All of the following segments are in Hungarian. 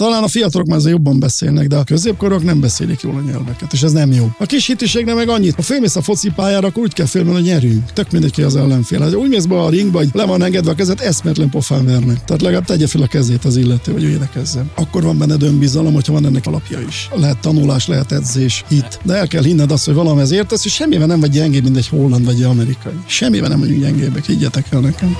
Talán a fiatalok már azért jobban beszélnek, de a középkorok nem beszélik jól a nyelveket, és ez nem jó. A kis hitiségnek meg annyit, ha fölmész a focipályára, akkor úgy kell fölmenni, hogy nyerünk. Tök mindegy ki az ellenfél. Ha úgy mész be a ringba, hogy le van engedve a kezet, eszmetlen pofán vernek. Tehát legalább tegye fel a kezét az illető, hogy ő énekezzen. Akkor van benned önbizalom, hogyha van ennek alapja is. Lehet tanulás, lehet edzés, hit. De el kell hinned azt, hogy valamihez értesz, és semmivel nem vagy gyengébb, mint egy holland vagy egy amerikai. Semmivel nem vagyunk gyengébbek, higgyetek el nekem.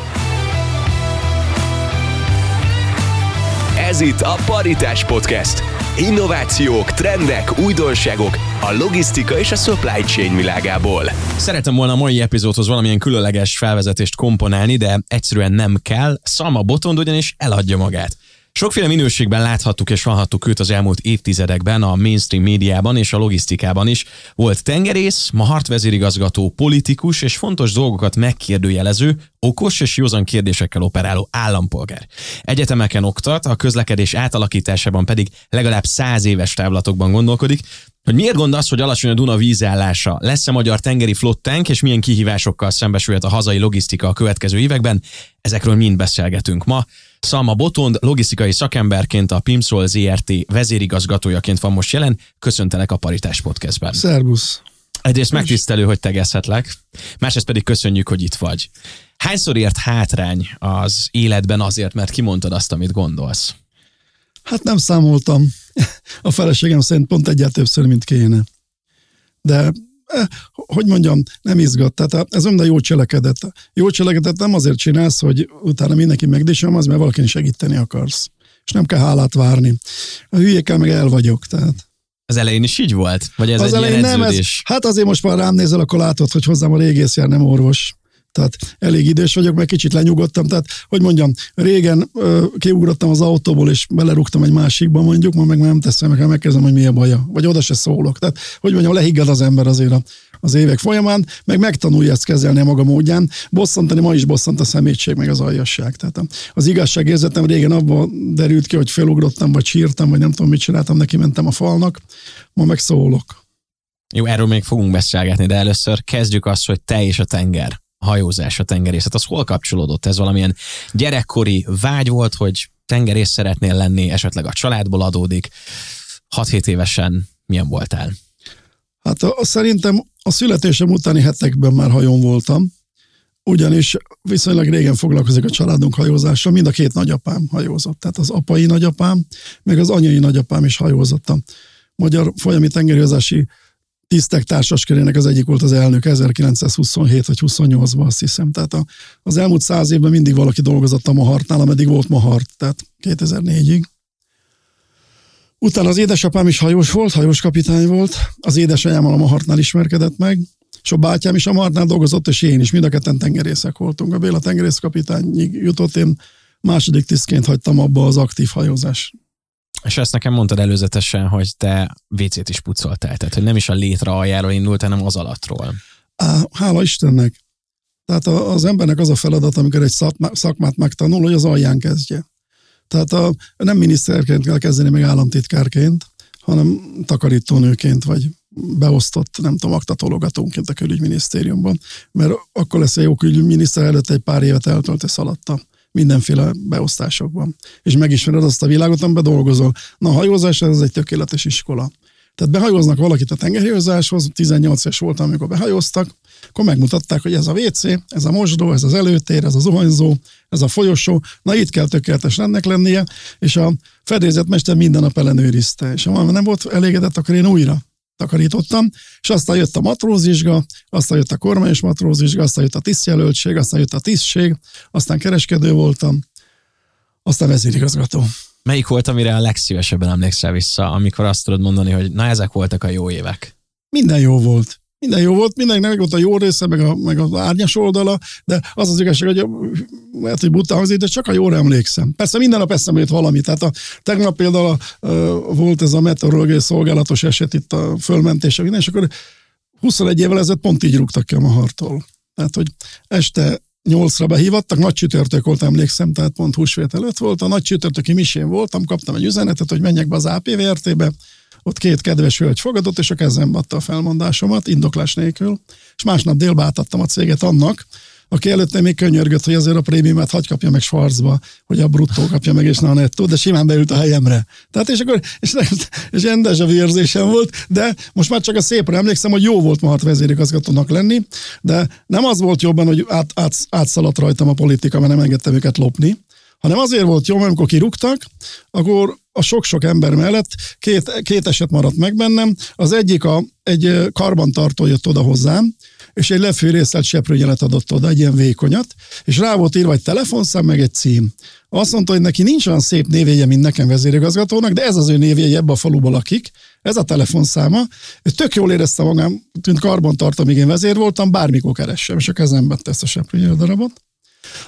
Ez itt a Paritás Podcast. Innovációk, trendek, újdonságok a logisztika és a supply chain világából. Szeretem volna a mai epizódhoz valamilyen különleges felvezetést komponálni, de egyszerűen nem kell. Szalma Botond ugyanis eladja magát. Sokféle minőségben láthattuk és hallhattuk őt az elmúlt évtizedekben a mainstream médiában és a logisztikában is. Volt tengerész, ma hartvezérigazgató, politikus és fontos dolgokat megkérdőjelező, okos és józan kérdésekkel operáló állampolgár. Egyetemeken oktat, a közlekedés átalakításában pedig legalább száz éves távlatokban gondolkodik, hogy miért gondolsz, hogy alacsony a Duna vízállása? Lesz-e magyar tengeri flottánk, és milyen kihívásokkal szembesülhet a hazai logisztika a következő években? Ezekről mind beszélgetünk ma. Szalma Botond logisztikai szakemberként a Pimsol ZRT vezérigazgatójaként van most jelen. Köszöntelek a Paritás Podcastben. Szerbusz! Egyrészt megtisztelő, hogy tegezhetlek, másrészt pedig köszönjük, hogy itt vagy. Hányszor ért hátrány az életben azért, mert kimondtad azt, amit gondolsz? Hát nem számoltam. A feleségem szerint pont egyet többször, mint kéne. De hogy mondjam, nem izgat. Tehát ez olyan jó cselekedet. Jó cselekedet nem azért csinálsz, hogy utána mindenki az, mert valakin segíteni akarsz. És nem kell hálát várni. A hülyékkel meg el vagyok. Tehát. Az elején is így volt? Vagy ez az egy elején nem, ez, Hát azért most már rám nézel, akkor látod, hogy hozzám a régész jár, nem orvos. Tehát elég idős vagyok, meg kicsit lenyugodtam. Tehát, hogy mondjam, régen ö, kiugrottam az autóból, és belerúgtam egy másikba mondjuk, ma meg nem teszem, meg megkezdem, hogy mi a baja. Vagy oda se szólok. Tehát, hogy mondjam, lehiggad az ember azért az évek folyamán, meg megtanulja ezt kezelni a maga módján. Bosszantani ma is bosszant a szemétség, meg az aljasság. Tehát az igazságérzetem régen abban derült ki, hogy felugrottam, vagy sírtam, vagy nem tudom, mit csináltam, neki mentem a falnak. Ma meg szólok. Jó, erről még fogunk beszélgetni, de először kezdjük azt, hogy te és a tenger hajózás, a tengerészet, az hol kapcsolódott? Ez valamilyen gyerekkori vágy volt, hogy tengerész szeretnél lenni, esetleg a családból adódik. 6-7 évesen milyen voltál? Hát a, szerintem a születésem utáni hetekben már hajón voltam, ugyanis viszonylag régen foglalkozik a családunk hajózással, mind a két nagyapám hajózott. Tehát az apai nagyapám, meg az anyai nagyapám is hajózott a Magyar Folyami Tengerőzási tisztek társaskörének az egyik volt az elnök 1927 vagy 28-ban azt hiszem. Tehát a, az elmúlt száz évben mindig valaki dolgozott a Mahartnál, ameddig volt Mahart, tehát 2004-ig. Utána az édesapám is hajós volt, hajós kapitány volt, az édesanyámmal a Mahartnál ismerkedett meg, és a bátyám is a Mahartnál dolgozott, és én is, mind a ketten tengerészek voltunk. A Béla tengerészkapitányig jutott, én második tisztként hagytam abba az aktív hajózás és ezt nekem mondtad előzetesen, hogy te WC-t is pucoltál, tehát hogy nem is a létre aljáról indult, hanem az alattról. Hála Istennek. Tehát az embernek az a feladat, amikor egy szakmát megtanul, hogy az alján kezdje. Tehát a, nem miniszterként kell kezdeni, meg államtitkárként, hanem takarítónőként, vagy beosztott, nem tudom, aktatologatónként a külügyminisztériumban, mert akkor lesz a jó külügyminiszter előtt egy pár évet eltöltesz alatta mindenféle beosztásokban. És megismered azt a világot, amiben dolgozol. Na, a hajózás ez egy tökéletes iskola. Tehát behajóznak valakit a tengerhajózáshoz, 18 es voltam, amikor behajóztak, akkor megmutatták, hogy ez a WC, ez a mosdó, ez az előtér, ez a zuhanyzó, ez a folyosó, na itt kell tökéletes ennek lennie, és a fedélzetmester minden nap ellenőrizte, és ha nem volt elégedett, akkor én újra takarítottam, és aztán jött a matrózvizsga, aztán jött a kormányos matrózvizsga, aztán jött a tisztjelöltség, aztán jött a tisztség, aztán kereskedő voltam, aztán vezérigazgató. Melyik volt, amire a legszívesebben emlékszel vissza, amikor azt tudod mondani, hogy na ezek voltak a jó évek? Minden jó volt minden jó volt, mindenkinek volt a jó része, meg, a, meg az árnyas oldala, de az az igazság, hogy lehet, hogy buta hangzik, de csak a jóra emlékszem. Persze minden nap eszembe jött valami. Tehát a, tegnap például a, a, volt ez a meteorológiai szolgálatos eset itt a fölmentése, és akkor 21 évvel ezelőtt pont így rúgtak ki a Mahartól. Tehát, hogy este nyolcra behívattak, nagy csütörtök volt, emlékszem, tehát pont húsvét előtt volt. A nagy csütörtöki misén voltam, kaptam egy üzenetet, hogy menjek be az APVRT-be, ott két kedves hölgy fogadott, és a kezembe adta a felmondásomat, indoklás nélkül, és másnap délbe átadtam a céget annak, aki előtte még könyörgött, hogy azért a prémiumát hagy kapja meg Schwarzba, hogy a bruttó kapja meg, és ne a nettó, de simán beült a helyemre. Tehát és akkor, és, és rendes a érzésem volt, de most már csak a szépre emlékszem, hogy jó volt Mahart vezérigazgatónak lenni, de nem az volt jobban, hogy át, át, átszaladt rajtam a politika, mert nem engedtem őket lopni, hanem azért volt jó, mert amikor kirúgtak, akkor a sok-sok ember mellett két, két eset maradt meg bennem. Az egyik a, egy karbantartó jött oda hozzám, és egy lefűrészelt seprőnyelet adott oda, egy ilyen vékonyat, és rá volt írva egy telefonszám, meg egy cím. Azt mondta, hogy neki nincs olyan szép névjegye, mint nekem vezérigazgatónak, de ez az ő névjegye, ebbe a faluba lakik, ez a telefonszáma. Tök jól érezte magam, mint karbantartó, míg én vezér voltam, bármikor keressem, és a kezembe tesz a seprőnyelet darabot.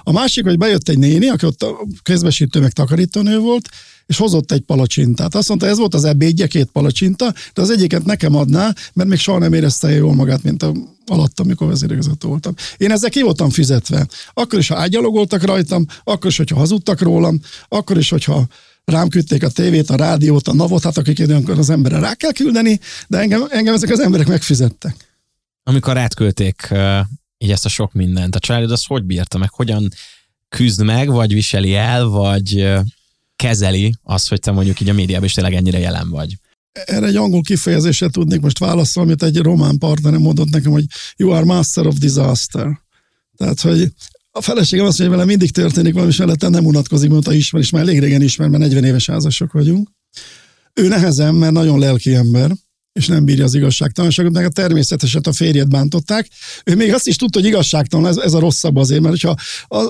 A másik, hogy bejött egy néni, aki ott a közbesítő meg takarítónő volt, és hozott egy palacsintát. Azt mondta, ez volt az ebédje, két palacsinta, de az egyiket nekem adná, mert még soha nem érezte jól magát, mint a, alatt, amikor vezérigazgató voltam. Én ezzel ki voltam fizetve. Akkor is, ha ágyalogoltak rajtam, akkor is, hogyha hazudtak rólam, akkor is, hogyha rám küldték a tévét, a rádiót, a navot, hát akik időnkor az emberre rá kell küldeni, de engem, engem ezek az emberek megfizettek. Amikor átküldték így ezt a sok mindent, a családod azt hogy bírta meg? Hogyan küzd meg, vagy viseli el, vagy kezeli azt, hogy te mondjuk így a médiában is tényleg ennyire jelen vagy? Erre egy angol kifejezésre tudnék most válaszolni, amit egy román partnerem mondott nekem, hogy you are master of disaster. Tehát, hogy a feleségem azt mondja, hogy vele mindig történik valami, és vele nem unatkozik, mondta ismer, és már elég régen ismer, mert 40 éves házasok vagyunk. Ő nehezen, mert nagyon lelki ember, és nem bírja az igazságtalanságot, meg a természeteset a férjet bántották. Ő még azt is tudta, hogy igazságtalan, ez, ez a rosszabb azért, mert hogyha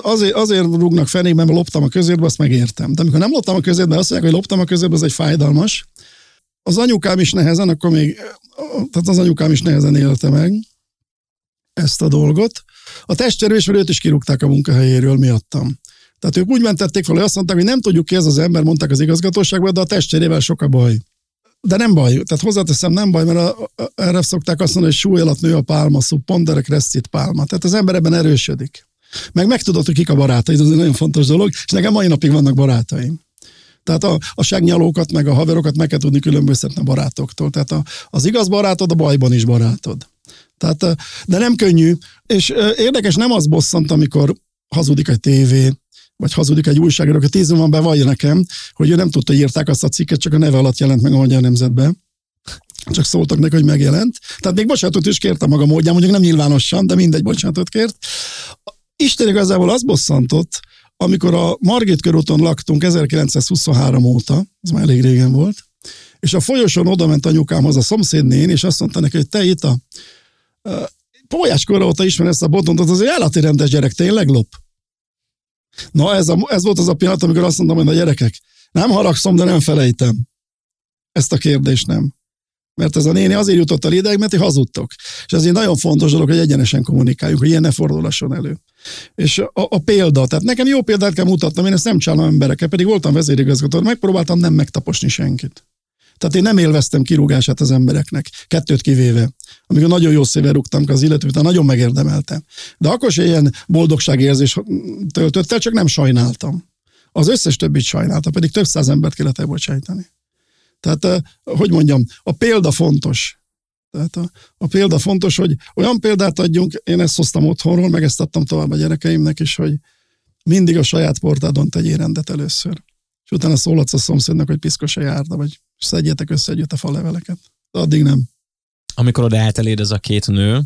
azért, azért rúgnak fenékben, mert loptam a közérbe, azt megértem. De amikor nem loptam a közérbe, azt mondják, hogy loptam a közérbe, az egy fájdalmas. Az anyukám is nehezen, akkor még, tehát az anyukám is nehezen élte meg ezt a dolgot. A testvérés, őt is kirúgták a munkahelyéről miattam. Tehát ők úgy mentették fel, hogy azt mondták, hogy nem tudjuk ki ez az ember, mondták az igazgatóságban, de a testvérével sok a baj. De nem baj, tehát hozzáteszem, nem baj, mert a, a, erre szokták azt mondani, hogy súly alatt nő a pálma, szó, pondere crescit pálma. Tehát az ember ebben erősödik. Meg megtudod, hogy kik a barátai, ez egy nagyon fontos dolog, és nekem mai napig vannak barátaim. Tehát a, a segnyalókat, meg a haverokat meg kell tudni különböztetni a barátoktól. Tehát a, az igaz barátod a bajban is barátod. Tehát, de nem könnyű, és érdekes, nem az bosszant, amikor hazudik egy tévé, vagy hazudik egy újságíró, aki tíz van bevallja nekem, hogy ő nem tudta, írták azt a cikket, csak a neve alatt jelent meg a Magyar Nemzetben. Csak szóltak neki, hogy megjelent. Tehát még bocsánatot is kértem maga módján, mondjuk nem nyilvánosan, de mindegy bocsánatot kért. Isten igazából az bosszantott, amikor a Margit körúton laktunk 1923 óta, ez már elég régen volt, és a folyosón oda ment anyukámhoz a szomszédnén, és azt mondta neki, hogy te itt a Pólyáskorra óta ismer ezt a botont, az egy állati rendes gyerek, tényleg lop? Na ez, a, ez volt az a pillanat, amikor azt mondtam, hogy a gyerekek, nem haragszom, de nem felejtem. Ezt a kérdést nem. Mert ez a néni azért jutott el ideig, mert ti hazudtok. És ez egy nagyon fontos dolog, hogy egyenesen kommunikáljunk, hogy ilyen ne fordulasson elő. És a, a példa, tehát nekem jó példát kell mutatnom, én ezt nem csinálom emberekkel, pedig voltam vezérigazgató, megpróbáltam nem megtaposni senkit. Tehát én nem élveztem kirúgását az embereknek, kettőt kivéve. Amikor nagyon jó széven rúgtam az illető, utána nagyon megérdemeltem. De akkor is ilyen boldogságérzés töltött el, csak nem sajnáltam. Az összes többit sajnálta, pedig több száz embert kellett elbocsájtani. Tehát, eh, hogy mondjam, a példa fontos. Tehát a, a példa fontos, hogy olyan példát adjunk, én ezt hoztam otthonról, meg ezt adtam tovább a gyerekeimnek is, hogy mindig a saját portádon tegyél rendet először. És utána szólhatsz a szomszédnak, hogy piszkos a járda, vagy szedjetek össze együtt a faleveleket. De addig nem. Amikor oda elteléd ez a két nő,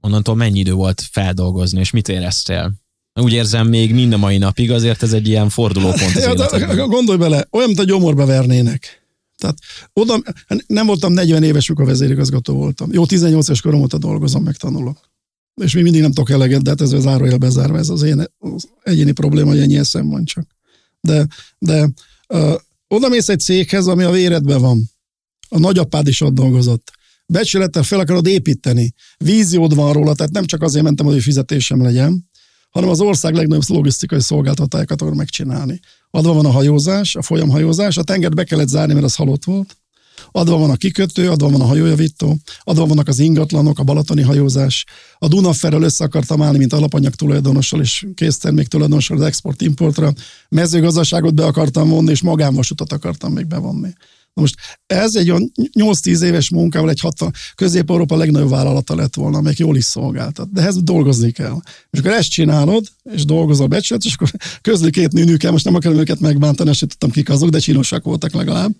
onnantól mennyi idő volt feldolgozni, és mit éreztél? Úgy érzem, még mind a mai napig azért ez egy ilyen fordulópont az ja, Gondolj bele, olyan, mint a gyomorba vernének. Tehát oda, nem voltam 40 éves, mikor vezérigazgató voltam. Jó, 18 éves korom óta dolgozom, megtanulok. És még mindig nem tudok eleget, de hát ez az zárójel bezárva, ez az én az egyéni probléma, hogy ennyi eszem van csak. De, de oda mész egy céghez, ami a véredben van. A nagyapád is ott dolgozott. Becsülettel fel akarod építeni. Víziód van róla, tehát nem csak azért mentem, hogy fizetésem legyen, hanem az ország legnagyobb logisztikai szolgáltatásokat akar megcsinálni. Adva van a hajózás, a folyamhajózás, a tengert be kellett zárni, mert az halott volt. Adva van a kikötő, adva van a hajójavító, adva vannak az ingatlanok, a balatoni hajózás. A Dunaferrel össze akartam állni, mint alapanyag tulajdonossal és késztermék tulajdonossal az export-importra. Mezőgazdaságot be akartam vonni, és magánvasutat akartam még bevonni. most ez egy olyan 8-10 éves munkával egy hatta, Közép-Európa legnagyobb vállalata lett volna, amelyik jól is szolgáltat. De ehhez dolgozni kell. És akkor ezt csinálod, és dolgozol becsület, és akkor közli két nőnőkkel, most nem akarom őket megbántani, ezt tudtam kik azok, de csinosak voltak legalább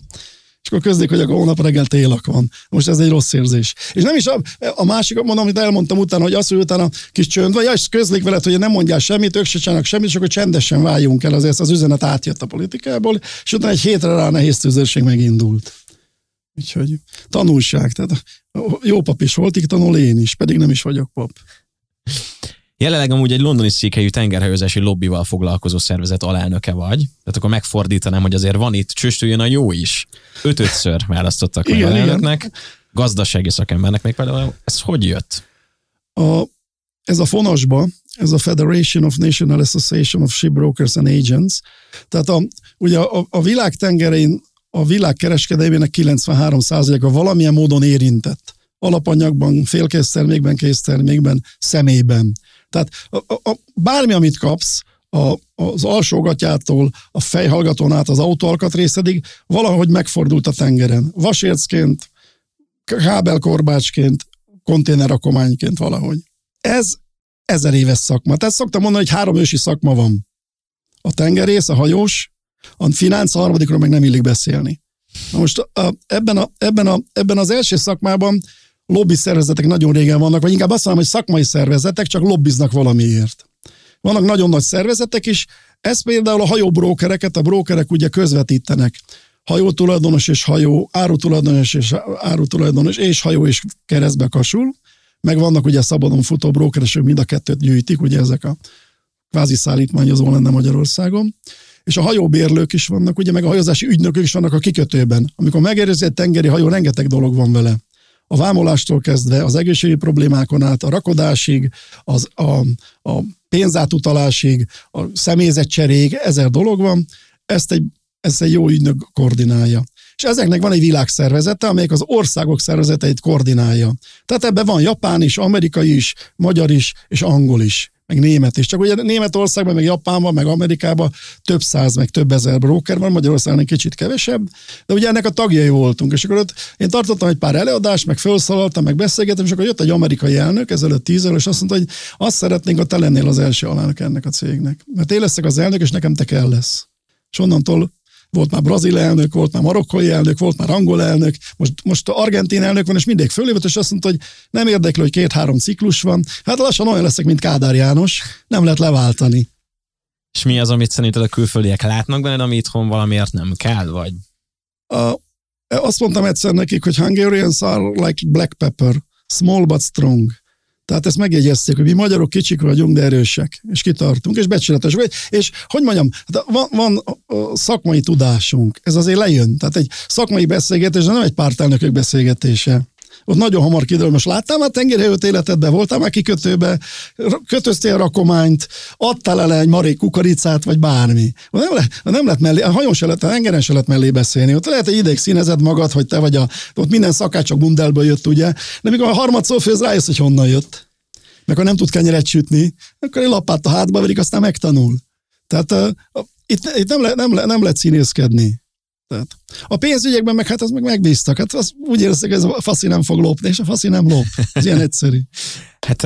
és akkor közlik, hogy a hónap reggel télak van. Most ez egy rossz érzés. És nem is a, a másik, mondom, amit elmondtam utána, hogy az, hogy utána kis csönd van, ja, és közlik veled, hogy nem mondjál semmit, ők se csinálnak semmit, és akkor csendesen váljunk el, azért az üzenet átjött a politikából, és utána egy hétre rá a nehéz tüzérség megindult. Úgyhogy tanulság, tehát jó pap is volt, így tanul én is, pedig nem is vagyok pap. Jelenleg amúgy egy londoni székhelyű tengerhajózási lobbival foglalkozó szervezet alelnöke vagy. Tehát akkor megfordítanám, hogy azért van itt, csöstüljön a jó is. Ötötször választottak meg igen, alelnöknek. Igen. Gazdasági szakembernek még például. Ez hogy jött? A, ez a fonasba, ez a Federation of National Association of Shipbrokers and Agents, tehát a, ugye a, a világ tengerein a világ kereskedelmének 93%-a valamilyen módon érintett. Alapanyagban, félkésztermékben, késztermékben, személyben. Tehát a, a, bármi, amit kapsz, a, az alsógatjától a fejhallgatón át az autóalkatrészedig valahogy megfordult a tengeren. Vasércként, kábelkorbácsként, konténerakományként valahogy. Ez ezer éves szakma. Tehát szoktam mondani, hogy három ősi szakma van. A tengerész, a hajós, a finánc, a harmadikról meg nem illik beszélni. Na most a, ebben, a, ebben, a, ebben az első szakmában lobby szervezetek nagyon régen vannak, vagy inkább azt mondom, hogy szakmai szervezetek csak lobbiznak valamiért. Vannak nagyon nagy szervezetek is, ez például a hajóbrókereket, a brókerek ugye közvetítenek. Hajótulajdonos és hajó, árutulajdonos és árutulajdonos és hajó is keresztbe kasul, meg vannak ugye szabadon futó brókeresek, mind a kettőt gyűjtik, ugye ezek a kvázi szállítmányozó lenne Magyarországon. És a hajóbérlők is vannak, ugye, meg a hajózási ügynökök is vannak a kikötőben. Amikor megérzi egy tengeri hajó, rengeteg dolog van vele a vámolástól kezdve az egészségügyi problémákon át, a rakodásig, az, a, a pénzátutalásig, a személyzetcseréig, ezer dolog van, ezt egy, ezt egy jó ügynök koordinálja. És ezeknek van egy világszervezete, amelyik az országok szervezeteit koordinálja. Tehát ebben van japán is, amerikai is, magyar is, és angol is meg német is. Csak ugye Németországban, meg Japánban, meg Amerikában több száz, meg több ezer broker van, Magyarországon egy kicsit kevesebb, de ugye ennek a tagjai voltunk. És akkor ott én tartottam egy pár előadást, meg felszólaltam, meg beszélgettem, és akkor jött egy amerikai elnök ezelőtt tíz és azt mondta, hogy azt szeretnénk, hogy te lennél az első alelnök ennek a cégnek. Mert én leszek az elnök, és nekem te kell lesz. És onnantól volt már brazil elnök, volt már marokkói elnök, volt már angol elnök, most, most a argentin elnök van, és mindig fölébett, és azt mondta, hogy nem érdekli, hogy két-három ciklus van. Hát lassan olyan leszek, mint Kádár János, nem lehet leváltani. És mi az, amit szerinted a külföldiek látnak benned, ami itthon valamiért nem kell, vagy? A, azt mondtam egyszer nekik, hogy Hungarians are like black pepper, small but strong. Tehát ezt megjegyezték, hogy mi magyarok kicsik vagyunk, de erősek, és kitartunk, és becsületes vagy. És hogy mondjam, hát van, van szakmai tudásunk, ez azért lejön. Tehát egy szakmai beszélgetés, de nem egy pártelnökök beszélgetése ott nagyon hamar kiderül, most láttál már tengerhajót életedben, voltál már kikötőbe, kötöztél rakományt, adtál el egy marék kukoricát, vagy bármi. Nem, le, nem lehet mellé, a hajón se lehet, a engeren se lehet mellé beszélni. Ott lehet, hogy ideig színezed magad, hogy te vagy a, ott minden szakács csak bundelből jött, ugye, de mikor a harmadszor főz, rájössz, hogy honnan jött. Meg ha nem tud kenyeret sütni, akkor egy lapát a hátba verik, aztán megtanul. Tehát uh, itt, itt nem, le, nem, le, nem lehet színészkedni. Tehát a pénzügyekben meg hát az meg megbíztak. Hát az úgy érzek, hogy ez a faszi nem fog lopni, és a faszi nem lop. Ez ilyen egyszerű. Hát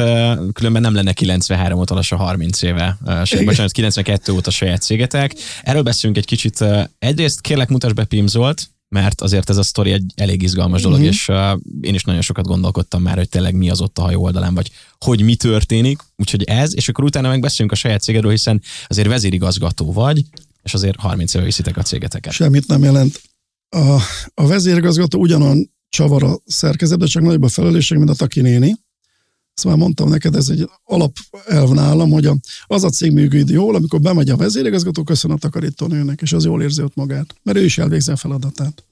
különben nem lenne 93 óta lassan 30 éve, uh, bocsánat, 92 óta saját cégetek. Erről beszélünk egy kicsit. Egyrészt kérlek mutas be Pim Zolt, mert azért ez a sztori egy elég izgalmas dolog, mm-hmm. és uh, én is nagyon sokat gondolkodtam már, hogy tényleg mi az ott a hajó oldalán, vagy hogy mi történik, úgyhogy ez, és akkor utána megbeszélünk a saját cégedről, hiszen azért vezérigazgató vagy, és azért 30 éve viszitek a cégeteket. Semmit nem jelent. A, a vezérigazgató ugyanon csavar a szerkezet, de csak nagyobb a felelősség, mint a Taki néni. Ezt már mondtam neked, ez egy alapelv nálam, hogy a, az a cég működik jól, amikor bemegy a vezérigazgató, köszön a takarítónőnek, és az jól érzi ott magát, mert ő is elvégzi a feladatát.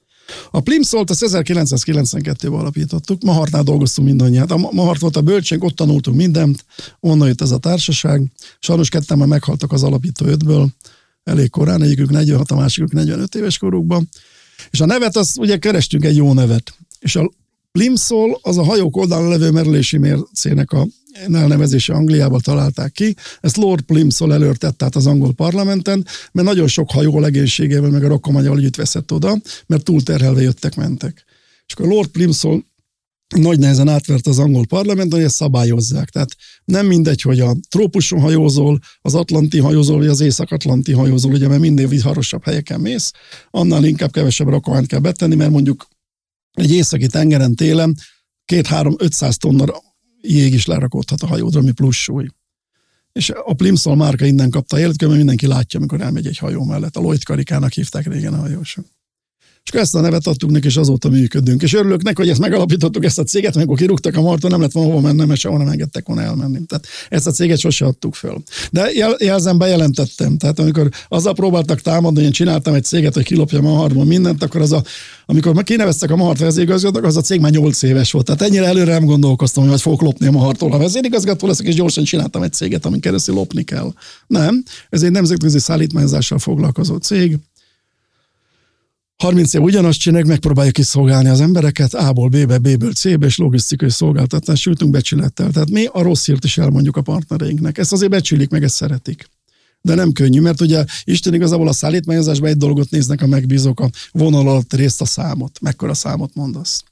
A Plimsolt azt 1992-ben alapítottuk, Mahartnál dolgoztunk mindannyian. A Mahart volt a bölcség, ott tanultunk mindent, onnan jött ez a társaság. Sajnos ketten már meghaltak az alapító ötből, elég korán, egyikük 46, a másikük 45 éves korukban. És a nevet, az ugye kerestünk egy jó nevet. És a Plimsoll az a hajók oldalon levő merülési mércének a elnevezése Angliából találták ki. Ezt Lord Plimsoll előrtett át az angol parlamenten, mert nagyon sok hajó legénységével meg a rokkomanyával együtt veszett oda, mert túlterhelve jöttek, mentek. És akkor Lord Plimsoll nagy nehezen átvert az angol parlament, hogy ezt szabályozzák. Tehát nem mindegy, hogy a trópuson hajózol, az atlanti hajózol, vagy az észak-atlanti hajózol, ugye, mert minden viharosabb helyeken mész, annál inkább kevesebb rakományt kell betenni, mert mondjuk egy északi tengeren télen két-három-ötszáz tonna jég is lerakodhat a hajódra, ami plusz súly. És a Plimsoll márka innen kapta a mert mindenki látja, amikor elmegy egy hajó mellett. A Lloyd Karikának hívták régen a hajósok. És akkor ezt a nevet adtuk neki, és azóta működünk. És örülök neki, hogy ezt megalapítottuk, ezt a céget, amikor kirúgtak a Marton, nem lett volna hova mennem, mert sehol nem engedtek volna elmenni. Tehát ezt a céget sose adtuk föl. De jel, jelzem, bejelentettem. Tehát amikor azzal próbáltak támadni, én csináltam egy céget, hogy kilopjam a Mahartból mindent, akkor az a, amikor kineveztek a Mahart vezérigazgatónak, az a cég már 8 éves volt. Tehát ennyire előre nem gondolkoztam, hogy fogok lopni a Mahartól. Ha vezérigazgató leszek, és gyorsan csináltam egy céget, amin keresztül lopni kell. Nem, ez egy nemzetközi szállítmányozással foglalkozó cég 30 év ugyanazt csináljuk, megpróbáljuk kiszolgálni az embereket A-ból B-be, B-ből C-be, és logisztikai szolgáltatást jutunk becsülettel. Tehát mi a rossz hírt is elmondjuk a partnereinknek. Ezt azért becsülik, meg ezt szeretik. De nem könnyű, mert ugye Isten igazából a szállítmányozásban egy dolgot néznek a megbízók, a vonal alatt részt a számot. Mekkora számot mondasz.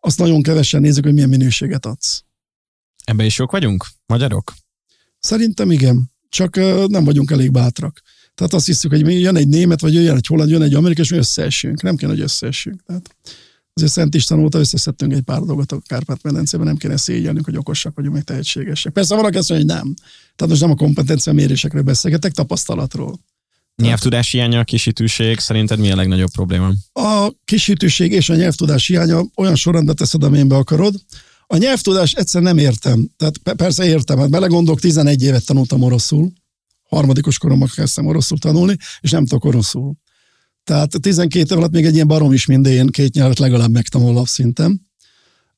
Azt nagyon kevesen nézik, hogy milyen minőséget adsz. Ebbe is jók vagyunk, magyarok? Szerintem igen, csak nem vagyunk elég bátrak. Tehát azt hiszük, hogy jön egy német, vagy jön egy holland, jön egy amerikai, és mi összeessünk. Nem kell, hogy összeessünk. Tehát azért Szent István óta összeszedtünk egy pár dolgot a Kárpát-medencében, nem kéne szégyelnünk, hogy okosak vagyunk, meg tehetségesek. Persze van, aki azt mondja, hogy nem. Tehát most nem a kompetencia mérésekről beszélgetek, tapasztalatról. Nyelvtudás hiánya, a kisítőség, szerinted mi a legnagyobb probléma? A kisítőség és a nyelvtudás hiánya olyan sorrendbe teszed, amilyenbe akarod. A nyelvtudás egyszer nem értem. Tehát persze értem, hát belegondolok, 11 évet tanultam oroszul, harmadikos koromban kezdtem oroszul tanulni, és nem tudok oroszul. Tehát 12 év alatt még egy ilyen barom is minden két nyelvet legalább megtanul szinten.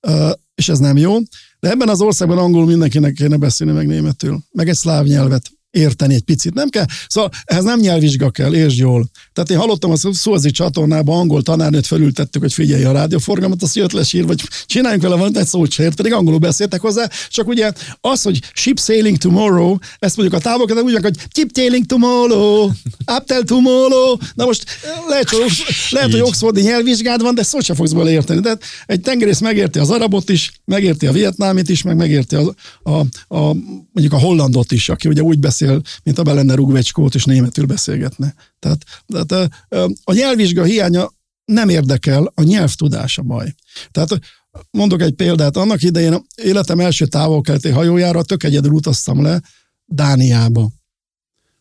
Uh, és ez nem jó. De ebben az országban angol mindenkinek kéne beszélni meg németül, meg egy szláv nyelvet érteni egy picit. Nem kell, szóval ehhez nem nyelvvizsga kell, értsd jól. Tehát én hallottam a Szózi csatornában angol tanárnőt felültettük, hogy figyelj a rádióforgalmat, azt jött le sír, vagy csináljunk vele valamit, egy szót se ért, pedig angolul beszéltek hozzá, csak ugye az, hogy ship sailing tomorrow, ezt mondjuk a távol, úgy hogy ship sailing tomorrow, up till tomorrow, na most lehet, hogy, lehet, hogy oxfordi nyelvvizsgád van, de szót sem fogsz bele érteni. De egy tengerész megérti az arabot is, megérti a vietnámit is, meg megérti a, a, a, mondjuk a hollandot is, aki ugye úgy beszél beszél, mint a be lenne rúgva egy skót, és németül beszélgetne. Tehát, tehát a nyelvvizsga hiánya nem érdekel, a nyelvtudás a baj. Tehát mondok egy példát, annak idején életem első távol-keleti hajójára tök egyedül utaztam le Dániába.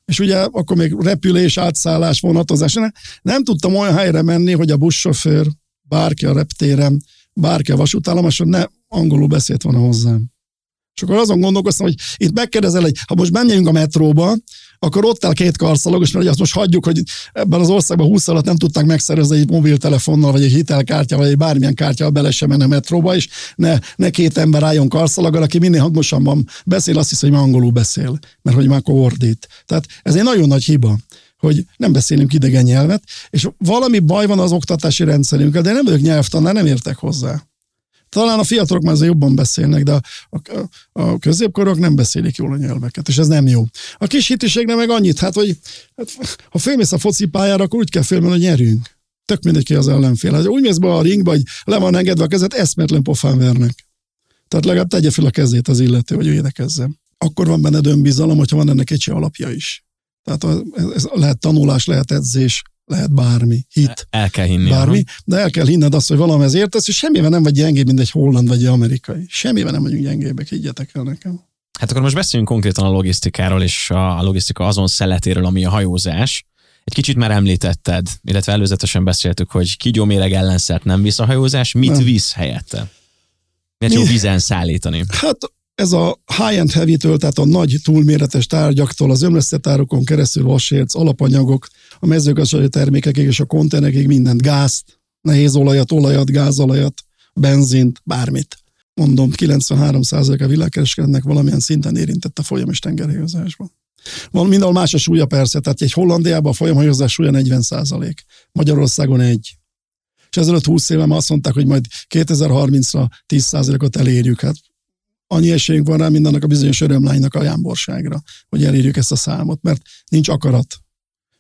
És ugye akkor még repülés, átszállás, vonatozás, nem, nem tudtam olyan helyre menni, hogy a buszsofőr, bárki a reptéren, bárki a vasútállomáson ne angolul beszélt volna hozzám. És akkor azon gondolkoztam, hogy itt megkérdezel, hogy ha most menjünk a metróba, akkor ott áll két karszalagos, mert azt most hagyjuk, hogy ebben az országban 20 alatt nem tudták megszerezni egy mobiltelefonnal, vagy egy hitelkártya, vagy egy bármilyen kártya bele sem menne metróba, és ne, ne két ember álljon karszalaggal, aki minél hangosabban beszél, azt hiszi, hogy már angolul beszél, mert hogy már ordít. Tehát ez egy nagyon nagy hiba hogy nem beszélünk idegen nyelvet, és valami baj van az oktatási rendszerünkkel, de nem vagyok nyelvtanár, nem értek hozzá. Talán a fiatalok már jobban beszélnek, de a, a, a középkorok nem beszélik jól a nyelveket, és ez nem jó. A kis hitiségnek meg annyit, hát, hogy hát, ha fölmész a focipályára, akkor úgy kell fölmenni, hogy nyerünk. Tök mindegy ki az ellenfél. Hát, úgy mész be a ringbe, hogy le van engedve a kezet, eszmetlen pofán vernek. Tehát legalább tegye fel a kezét az illető, hogy védekezzem. Akkor van benned önbizalom, hogyha van ennek egy alapja is. Tehát ez lehet tanulás, lehet edzés, lehet bármi, hit. El kell hinni. Bármi, aha. de el kell hinned azt, hogy valamihez értesz, és semmivel nem vagy gyengébb, mint egy holland vagy egy amerikai. Semmivel nem vagyunk gyengébbek, higgyetek el nekem. Hát akkor most beszéljünk konkrétan a logisztikáról és a logisztika azon szeletéről, ami a hajózás. Egy kicsit már említetted, illetve előzetesen beszéltük, hogy kígyóméreg ellenszert nem visz a hajózás, mit nem. visz helyette? Miért Mi? jó vízen szállítani? Hát ez a high-end heavy-től, tehát a nagy túlméretes tárgyaktól, az ömlesztetárokon keresztül vasérc, alapanyagok, a mezőgazdasági termékekig és a konténerekig mindent, gázt, nehéz olajat, olajat, gázolajat, benzint, bármit. Mondom, 93% a világkereskednek valamilyen szinten érintett a folyam tengerhajózásban. Van mindenhol más a súlya persze, tehát egy Hollandiában a folyamhajózás súlya 40% Magyarországon egy. És ezelőtt 20 éve azt mondták, hogy majd 2030-ra 10 ot elérjük. Hát annyi esélyünk van rá, mint annak a bizonyos örömlánynak a jámborságra, hogy elérjük ezt a számot, mert nincs akarat,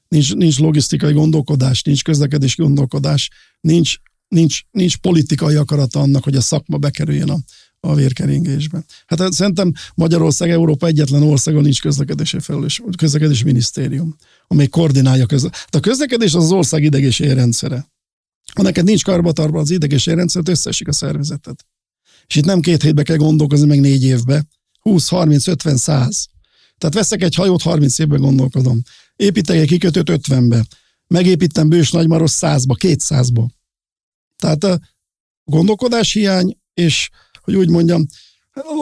nincs, nincs logisztikai gondolkodás, nincs közlekedési gondolkodás, nincs, nincs, nincs politikai akarata annak, hogy a szakma bekerüljön a, a vérkeringésbe. Hát szerintem Magyarország Európa egyetlen országon nincs közlekedési felelős, közlekedési minisztérium, amely koordinálja közlekedést. Hát a közlekedés az az ország idegési rendszere. Ha neked nincs karbatarva az idegési rendszert, összeesik a szervezetet. És itt nem két hétbe kell gondolkozni, meg négy évbe. 20, 30, 50, 100. Tehát veszek egy hajót, 30 évben gondolkodom. Építek egy kikötőt 50-be. Megépítem Bős Nagymaros 100-ba, 200-ba. Tehát a gondolkodás hiány, és hogy úgy mondjam,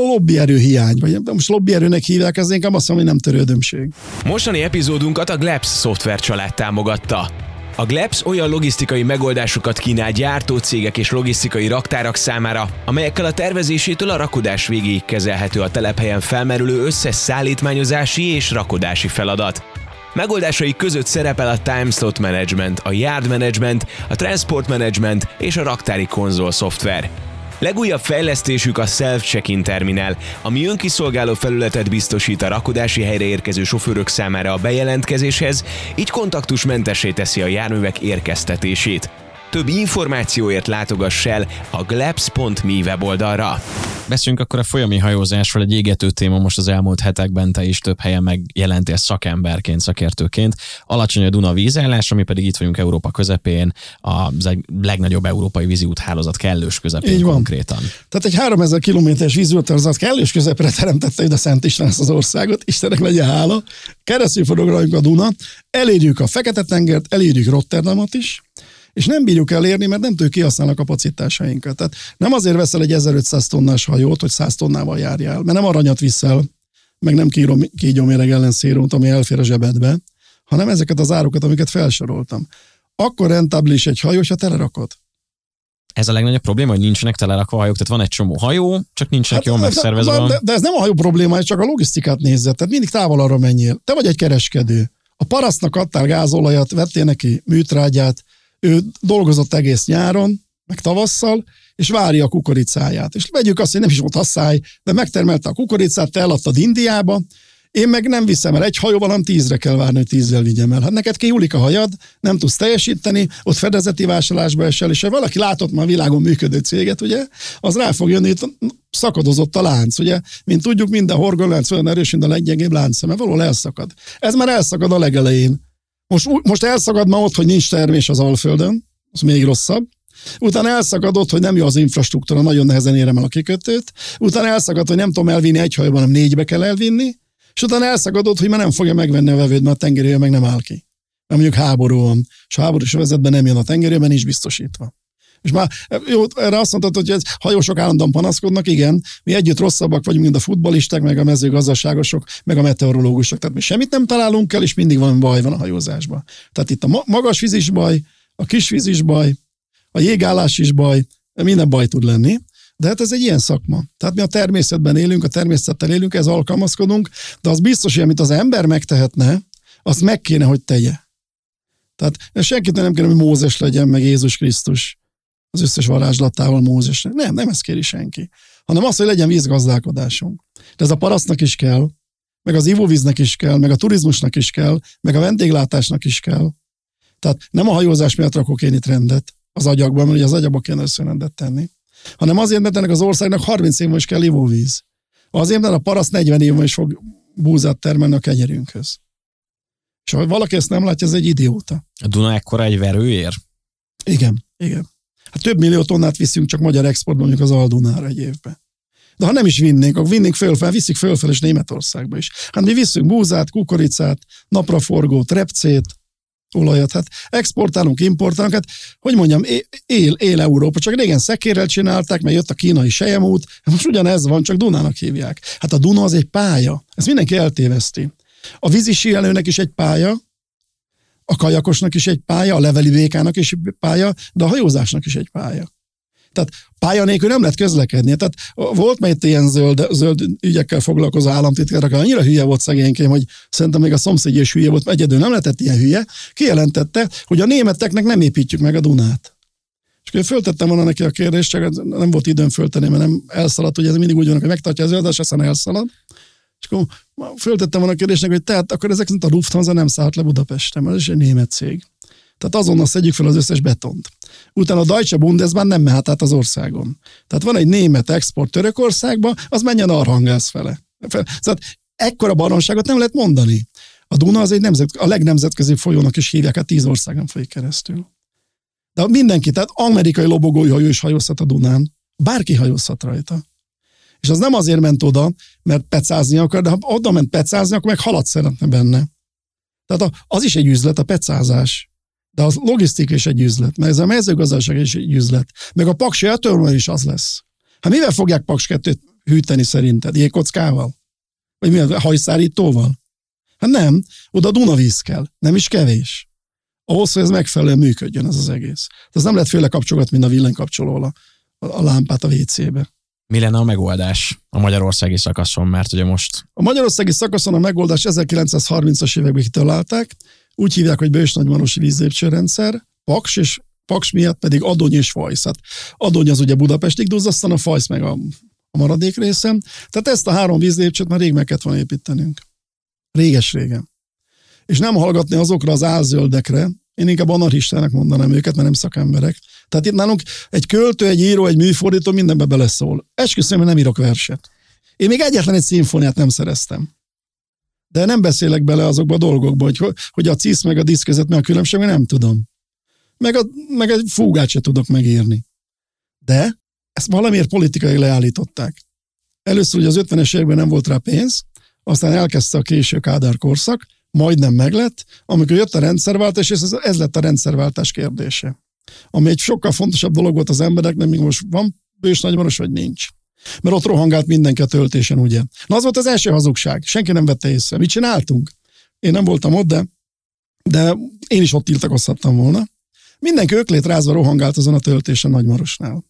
lobbyerő hiány, vagy most lobbyerőnek hívják, ez inkább azt mondom, hogy nem törődömség. Mostani epizódunkat a Glebs szoftver család támogatta. A Glebs olyan logisztikai megoldásokat kínál gyártócégek és logisztikai raktárak számára, amelyekkel a tervezésétől a rakodás végéig kezelhető a telephelyen felmerülő összes szállítmányozási és rakodási feladat. Megoldásai között szerepel a Time Slot Management, a Yard Management, a Transport Management és a raktári konzol szoftver. Legújabb fejlesztésük a Self-Check-in terminál, ami önkiszolgáló felületet biztosít a rakodási helyre érkező sofőrök számára a bejelentkezéshez, így kontaktusmentessé teszi a járművek érkeztetését. Több információért látogass el a glebs.me weboldalra. Beszéljünk akkor a folyami hajózásról, egy égető téma most az elmúlt hetekben te is több helyen megjelentél szakemberként, szakértőként. Alacsony a Duna vízállás, ami pedig itt vagyunk Európa közepén, a legnagyobb európai víziút hálózat kellős közepén Így van. konkrétan. Tehát egy 3000 kilométeres víziúthálózat kellős közepre teremtette ide Szent István ezt az országot, Istennek legyen hála. Keresztül fogunk a Duna, elérjük a Fekete-tengert, elérjük Rotterdamot is, és nem bírjuk elérni, mert nem tudjuk kihasználni a kapacitásainkat. Tehát nem azért veszel egy 1500 tonnás hajót, hogy 100 tonnával járjál, mert nem aranyat viszel, meg nem kígyóméreg ellen szérumot, ami elfér a zsebedbe, hanem ezeket az árukat, amiket felsoroltam. Akkor rentábilis egy hajó, ha telerakod. Ez a legnagyobb probléma, hogy nincsenek telerakva hajók, tehát van egy csomó hajó, csak nincsenek hát, jól megszervezve. De, de, ez nem a hajó probléma, ez csak a logisztikát nézett, tehát mindig távol arra menjél. Te vagy egy kereskedő. A parasztnak adtál gázolajat, vettél neki műtrágyát, ő dolgozott egész nyáron, meg tavasszal, és várja a kukoricáját. És vegyük azt, hogy nem is volt asszály, de megtermelte a kukoricát, te eladtad Indiába, én meg nem viszem el egy hajóval, hanem tízre kell várni, hogy tízzel vigyem el. Hát neked kihulik a hajad, nem tudsz teljesíteni, ott fedezeti vásárlásba esel, és ha valaki látott már világon működő céget, ugye, az rá fog jönni, hogy szakadozott a lánc, ugye? Mint tudjuk, minden horgolánc olyan erős, mint a leggyengébb lánc, mert valahol elszakad. Ez már elszakad a legelején. Most, most elszakad ma ott, hogy nincs termés az Alföldön, az még rosszabb. Utána elszakadott, hogy nem jó az infrastruktúra, nagyon nehezen érem el a kikötőt. Utána elszakadt, hogy nem tudom elvinni egy hajóban, hanem négybe kell elvinni. És utána elszakadott, hogy már nem fogja megvenni a vevőt, mert a tengerője meg nem áll ki. Mert mondjuk háború van, és a háborús vezetben nem jön a tengerőben, nincs biztosítva. És már jó, erre azt mondtad, hogy ez hajósok állandóan panaszkodnak, igen, mi együtt rosszabbak vagyunk, mint a futbalisták, meg a mezőgazdaságosok, meg a meteorológusok. Tehát mi semmit nem találunk el, és mindig van baj van a hajózásban. Tehát itt a magas víz is baj, a kis víz is baj, a jégállás is baj, minden baj tud lenni. De hát ez egy ilyen szakma. Tehát mi a természetben élünk, a természettel élünk, ez alkalmazkodunk, de az biztos, hogy amit az ember megtehetne, azt meg kéne, hogy tegye. Tehát senkit nem kéne, hogy Mózes legyen, meg Jézus Krisztus az összes varázslatával Mózesnek. Nem, nem ezt kéri senki. Hanem az, hogy legyen vízgazdálkodásunk. De ez a parasztnak is kell, meg az ivóvíznek is kell, meg a turizmusnak is kell, meg a vendéglátásnak is kell. Tehát nem a hajózás miatt rakok én itt rendet az agyakban, mert ugye az agyakban kéne összerendet tenni, hanem azért, mert ennek az országnak 30 év is kell ivóvíz. Azért, mert a paraszt 40 év is fog búzát termelni a kenyerünkhöz. És ha valaki ezt nem látja, ez egy idióta. A Duna ekkora egy verőér? Igen, igen. Hát több millió tonnát viszünk csak magyar exportban, mondjuk az Aldunára egy évben. De ha nem is vinnénk, akkor vinnénk fölfel, viszik fölfel és Németországba is. Hát mi viszünk búzát, kukoricát, napraforgót, repcét, olajat. Hát exportálunk, importálunk, hát hogy mondjam, él, él Európa, csak régen szekérrel csinálták, mert jött a kínai sejemút, hát most ugyanez van, csak Dunának hívják. Hát a Duna az egy pálya, ezt mindenki eltéveszti. A vízisíelőnek is egy pálya, a kajakosnak is egy pálya, a leveli békának is pálya, de a hajózásnak is egy pálya. Tehát pálya nélkül nem lehet közlekedni. Tehát volt már itt ilyen zöld, zöld ügyekkel foglalkozó államtitkár, aki annyira hülye volt szegényként, hogy szerintem még a szomszédja is hülye volt, egyedül nem lehetett ilyen hülye, kijelentette, hogy a németeknek nem építjük meg a Dunát. És akkor föltettem volna neki a kérdést, csak nem volt időm föltenni, mert nem elszaladt, ugye ez mindig úgy van, hogy megtartja az előadást, aztán elszalad. Akkor föltettem volna a kérdésnek, hogy tehát akkor ezek szerint a Lufthansa nem szállt le Budapesten, mert ez egy német cég. Tehát azonnal szedjük fel az összes betont. Utána a Deutsche Bundesbahn nem mehet át az országon. Tehát van egy német export Törökországba, az menjen Arhangász fele. Szóval ekkora baromságot nem lehet mondani. A Duna az egy nemzet, a legnemzetközi folyónak is hívják, hát tíz országon folyik keresztül. De mindenki, tehát amerikai lobogói hajó is hajózhat a Dunán. Bárki hajózhat rajta. És az nem azért ment oda, mert pecázni akar, de ha oda ment pecázni, akkor meg halat szeretne benne. Tehát az is egy üzlet, a pecázás. De az logisztika is egy üzlet, mert ez a mezőgazdaság is egy üzlet. Meg a paksi eltörmel is az lesz. Hát mivel fogják Paks 2 hűteni szerinted? Jégkockával? Vagy mi a hajszárítóval? Hát nem, oda Dunavíz kell, nem is kevés. Ahhoz, hogy ez megfelelően működjön ez az egész. Ez nem lehet főle kapcsolgatni, mint a villanykapcsolóval a, a lámpát a WC-be. Mi lenne a megoldás a magyarországi szakaszon, mert ugye most... A magyarországi szakaszon a megoldás 1930-as években kitalálták, úgy hívják, hogy Bős Nagymarosi vízlépcsőrendszer, Paks, és Paks miatt pedig Adony és Fajsz. Hát Adony az ugye Budapestig dúz, aztán a Fajsz meg a, a maradék részem. Tehát ezt a három vízlépcsőt már rég meg kellett volna építenünk. Réges-régen. És nem hallgatni azokra az álzöldekre, én inkább anarchistának mondanám őket, mert nem szakemberek. Tehát itt nálunk egy költő, egy író, egy műfordító mindenbe beleszól. Esküszöm, hogy nem írok verset. Én még egyetlen egy szimfóniát nem szereztem. De nem beszélek bele azokba a dolgokba, hogy, hogy a cisz meg a disz között mi a különbség, nem tudom. Meg, a, meg egy fúgát se tudok megírni. De ezt valamiért politikai leállították. Először hogy az 50-es években nem volt rá pénz, aztán elkezdte a késő Kádár korszak, majdnem meglett, amikor jött a rendszerváltás, és ez, ez lett a rendszerváltás kérdése. Ami egy sokkal fontosabb dolog volt az embereknek, még most van bős nagymaros, vagy nincs. Mert ott rohangált mindenki a töltésen, ugye. Na az volt az első hazugság. Senki nem vette észre. Mit csináltunk? Én nem voltam ott, de, de én is ott tiltakozhattam volna. Mindenki öklét rázva rohangált azon a töltésen Nagymarosnál.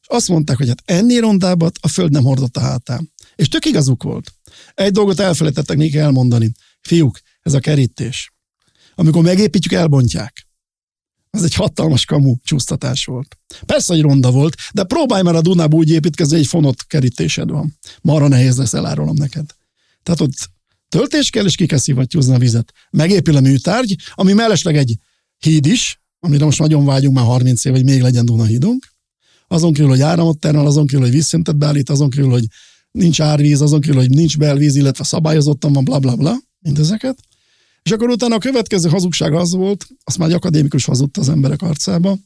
És azt mondták, hogy hát ennél rondábbat a föld nem hordott a hátán. És tök igazuk volt. Egy dolgot elfelejtettek még elmondani. Fiúk, ez a kerítés. Amikor megépítjük, elbontják. Az egy hatalmas kamu csúsztatás volt. Persze, hogy ronda volt, de próbálj már a Dunába úgy építkezni, egy fonott kerítésed van. Marra nehéz lesz, elárulom neked. Tehát ott töltés kell, és ki kell szivattyúzni a vizet. Megépül a műtárgy, ami mellesleg egy híd is, amire most nagyon vágyunk már 30 év, hogy még legyen Duna hídunk. Azon kívül, hogy áramot termel, azon kívül, hogy vízszintet beállít, azon kívül, hogy nincs árvíz, azon kívül, hogy nincs belvíz, illetve szabályozottan van, bla bla bla, mindezeket. És akkor utána a következő hazugság az volt, azt már egy akadémikus hazudta az emberek arcába,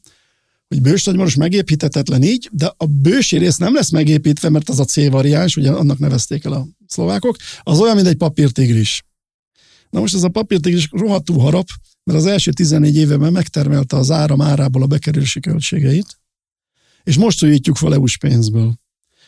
hogy Bős Nagymaros megépíthetetlen így, de a bősi rész nem lesz megépítve, mert az a C variáns, ugye annak nevezték el a szlovákok, az olyan, mint egy papírtigris. Na most ez a papírtigris rohadtul harap, mert az első 14 évben megtermelte az áram árából a bekerülési költségeit, és most újítjuk fel EU-s pénzből.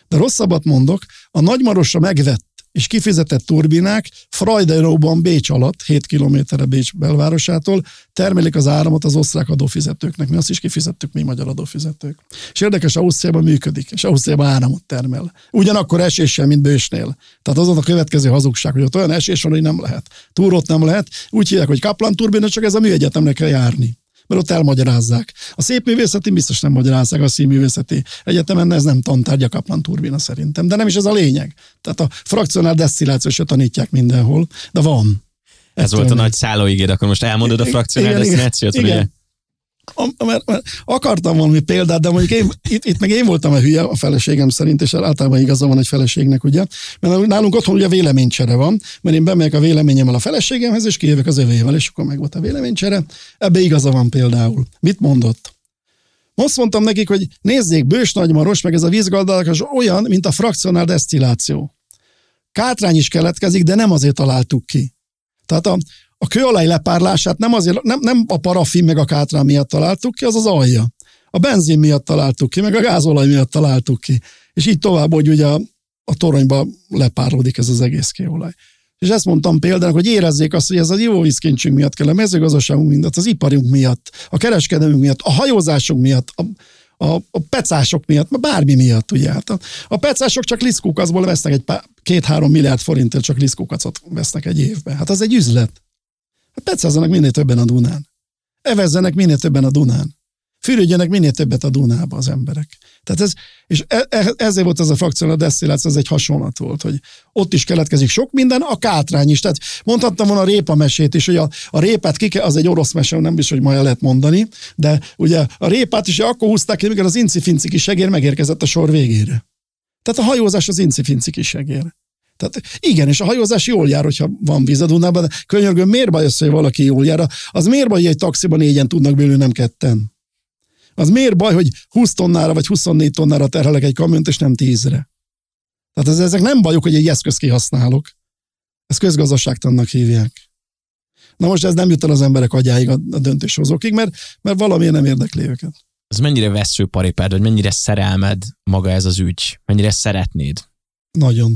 De rosszabbat mondok, a Nagymarosra megvett és kifizetett turbinák Frajderóban Bécs alatt, 7 kilométerre Bécs belvárosától termelik az áramot az osztrák adófizetőknek. Mi azt is kifizettük mi magyar adófizetők. És érdekes, Ausztriában működik, és Ausztriában áramot termel. Ugyanakkor eséssel, mint Bősnél. Tehát az a következő hazugság, hogy ott olyan esés van, hogy nem lehet. Túrót nem lehet. Úgy hívják, hogy Kaplan turbina, csak ez a műegyetemnek kell járni mert ott elmagyarázzák. A szép művészeti biztos nem magyarázzák, a színművészeti egyetemen ez nem tantárgy a Kaplan turbina szerintem, de nem is ez a lényeg. Tehát a frakcionál desztilláció se tanítják mindenhol, de van. Ez volt a nagy szállóigéd, akkor most elmondod a frakcionál desztillációt, igen, igen mert, mert akartam valami példát, de mondjuk én, itt, itt meg én voltam a hülye a feleségem szerint, és általában igaza van egy feleségnek, ugye? Mert nálunk otthon ugye véleménycsere van, mert én bemegyek a véleményemmel a feleségemhez, és kijövök az övével, és akkor meg volt a véleménycsere. Ebbe igaza van például. Mit mondott? Azt mondtam nekik, hogy nézzék, Bős Nagymaros, meg ez a vízgazdálkodás olyan, mint a frakcionál desztilláció. Kátrány is keletkezik, de nem azért találtuk ki. Tehát a, a kőolaj lepárlását nem, azért, nem, nem a parafin meg a kátrán miatt találtuk ki, az az alja. A benzin miatt találtuk ki, meg a gázolaj miatt találtuk ki. És így tovább, hogy ugye a, a toronyba lepárolódik ez az egész kőolaj. És ezt mondtam például, hogy érezzék azt, hogy ez az ivóvízkincsünk miatt kell, a mezőgazdaságunk miatt, az iparunk miatt, a kereskedelmünk miatt, a hajózásunk miatt, a, a, a pecások miatt, bármi miatt, ugye. Hát a, a pecások csak liszkókacból vesznek egy két-három milliárd forintért, csak liszkókacot vesznek egy évben. Hát az egy üzlet. Hát pecázzanak minél többen a Dunán. Evezzenek minél többen a Dunán. fürödjenek minél többet a Dunába az emberek. Tehát ez, és e, e, ezért volt ez a frakció, a desztilláció, ez egy hasonlat volt, hogy ott is keletkezik sok minden, a kátrány is. Tehát mondhattam volna a répa mesét is, hogy a, a répát kike, az egy orosz mese, nem biztos, hogy majd lehet mondani, de ugye a répát is akkor húzták ki, amikor az inci-finci kisegér megérkezett a sor végére. Tehát a hajózás az inci-finci kisegér. Tehát igen, és a hajózás jól jár, hogyha van víz a Dunában, de könyörgöm, miért baj az, hogy valaki jól jár? Az miért baj, hogy egy taxiban négyen tudnak bőlni, nem ketten? Az miért baj, hogy 20 tonnára vagy 24 tonnára terhelek egy kamiont, és nem 10-re? Tehát ez, ezek nem bajok, hogy egy eszköz kihasználok. Ezt közgazdaságtannak hívják. Na most ez nem jut el az emberek agyáig, a, a döntéshozókig, mert, mert valami nem érdekli őket. Ez mennyire vesző paripád, vagy mennyire szerelmed maga ez az ügy? Mennyire szeretnéd? Nagyon.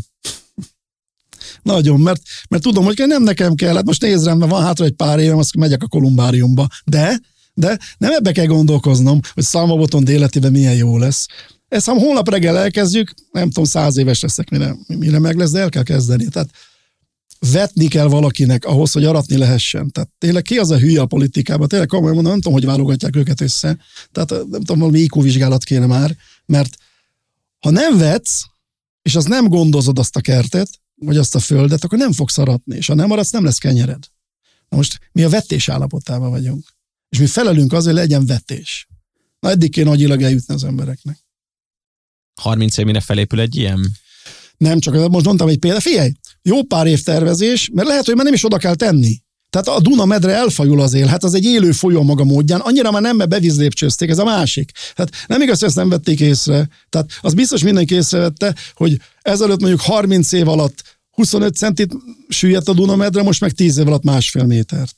Nagyon, mert, mert tudom, hogy nem nekem kell, hát most nézd rám, mert van hátra egy pár évem, azt megyek a kolumbáriumba, de, de nem ebbe kell gondolkoznom, hogy Szalmaboton életében milyen jó lesz. Ezt ha holnap reggel elkezdjük, nem tudom, száz éves leszek, mire, mire meg lesz, de el kell kezdeni. Tehát vetni kell valakinek ahhoz, hogy aratni lehessen. Tehát tényleg ki az a hülye a politikában? Tényleg komolyan mondom, nem tudom, hogy válogatják őket össze. Tehát nem tudom, valami IQ vizsgálat kéne már, mert ha nem vetsz, és az nem gondozod azt a kertet, vagy azt a földet, akkor nem fogsz aratni, és ha nem aratsz, nem lesz kenyered. Na most mi a vetés állapotában vagyunk. És mi felelünk azért, hogy legyen vetés. Na eddig kéne nagyilag eljutni az embereknek. 30 év mire felépül egy ilyen? Nem csak, most mondtam egy példát. Figyelj, jó pár év tervezés, mert lehet, hogy már nem is oda kell tenni. Tehát a Duna medre elfajul az él, hát az egy élő folyó maga módján, annyira már nem bevízlépcsőzték, ez a másik. Hát nem igaz, hogy ezt nem vették észre. Tehát az biztos mindenki észrevette, hogy ezelőtt mondjuk 30 év alatt 25 centit süllyedt a Duna medre, most meg 10 év alatt másfél métert.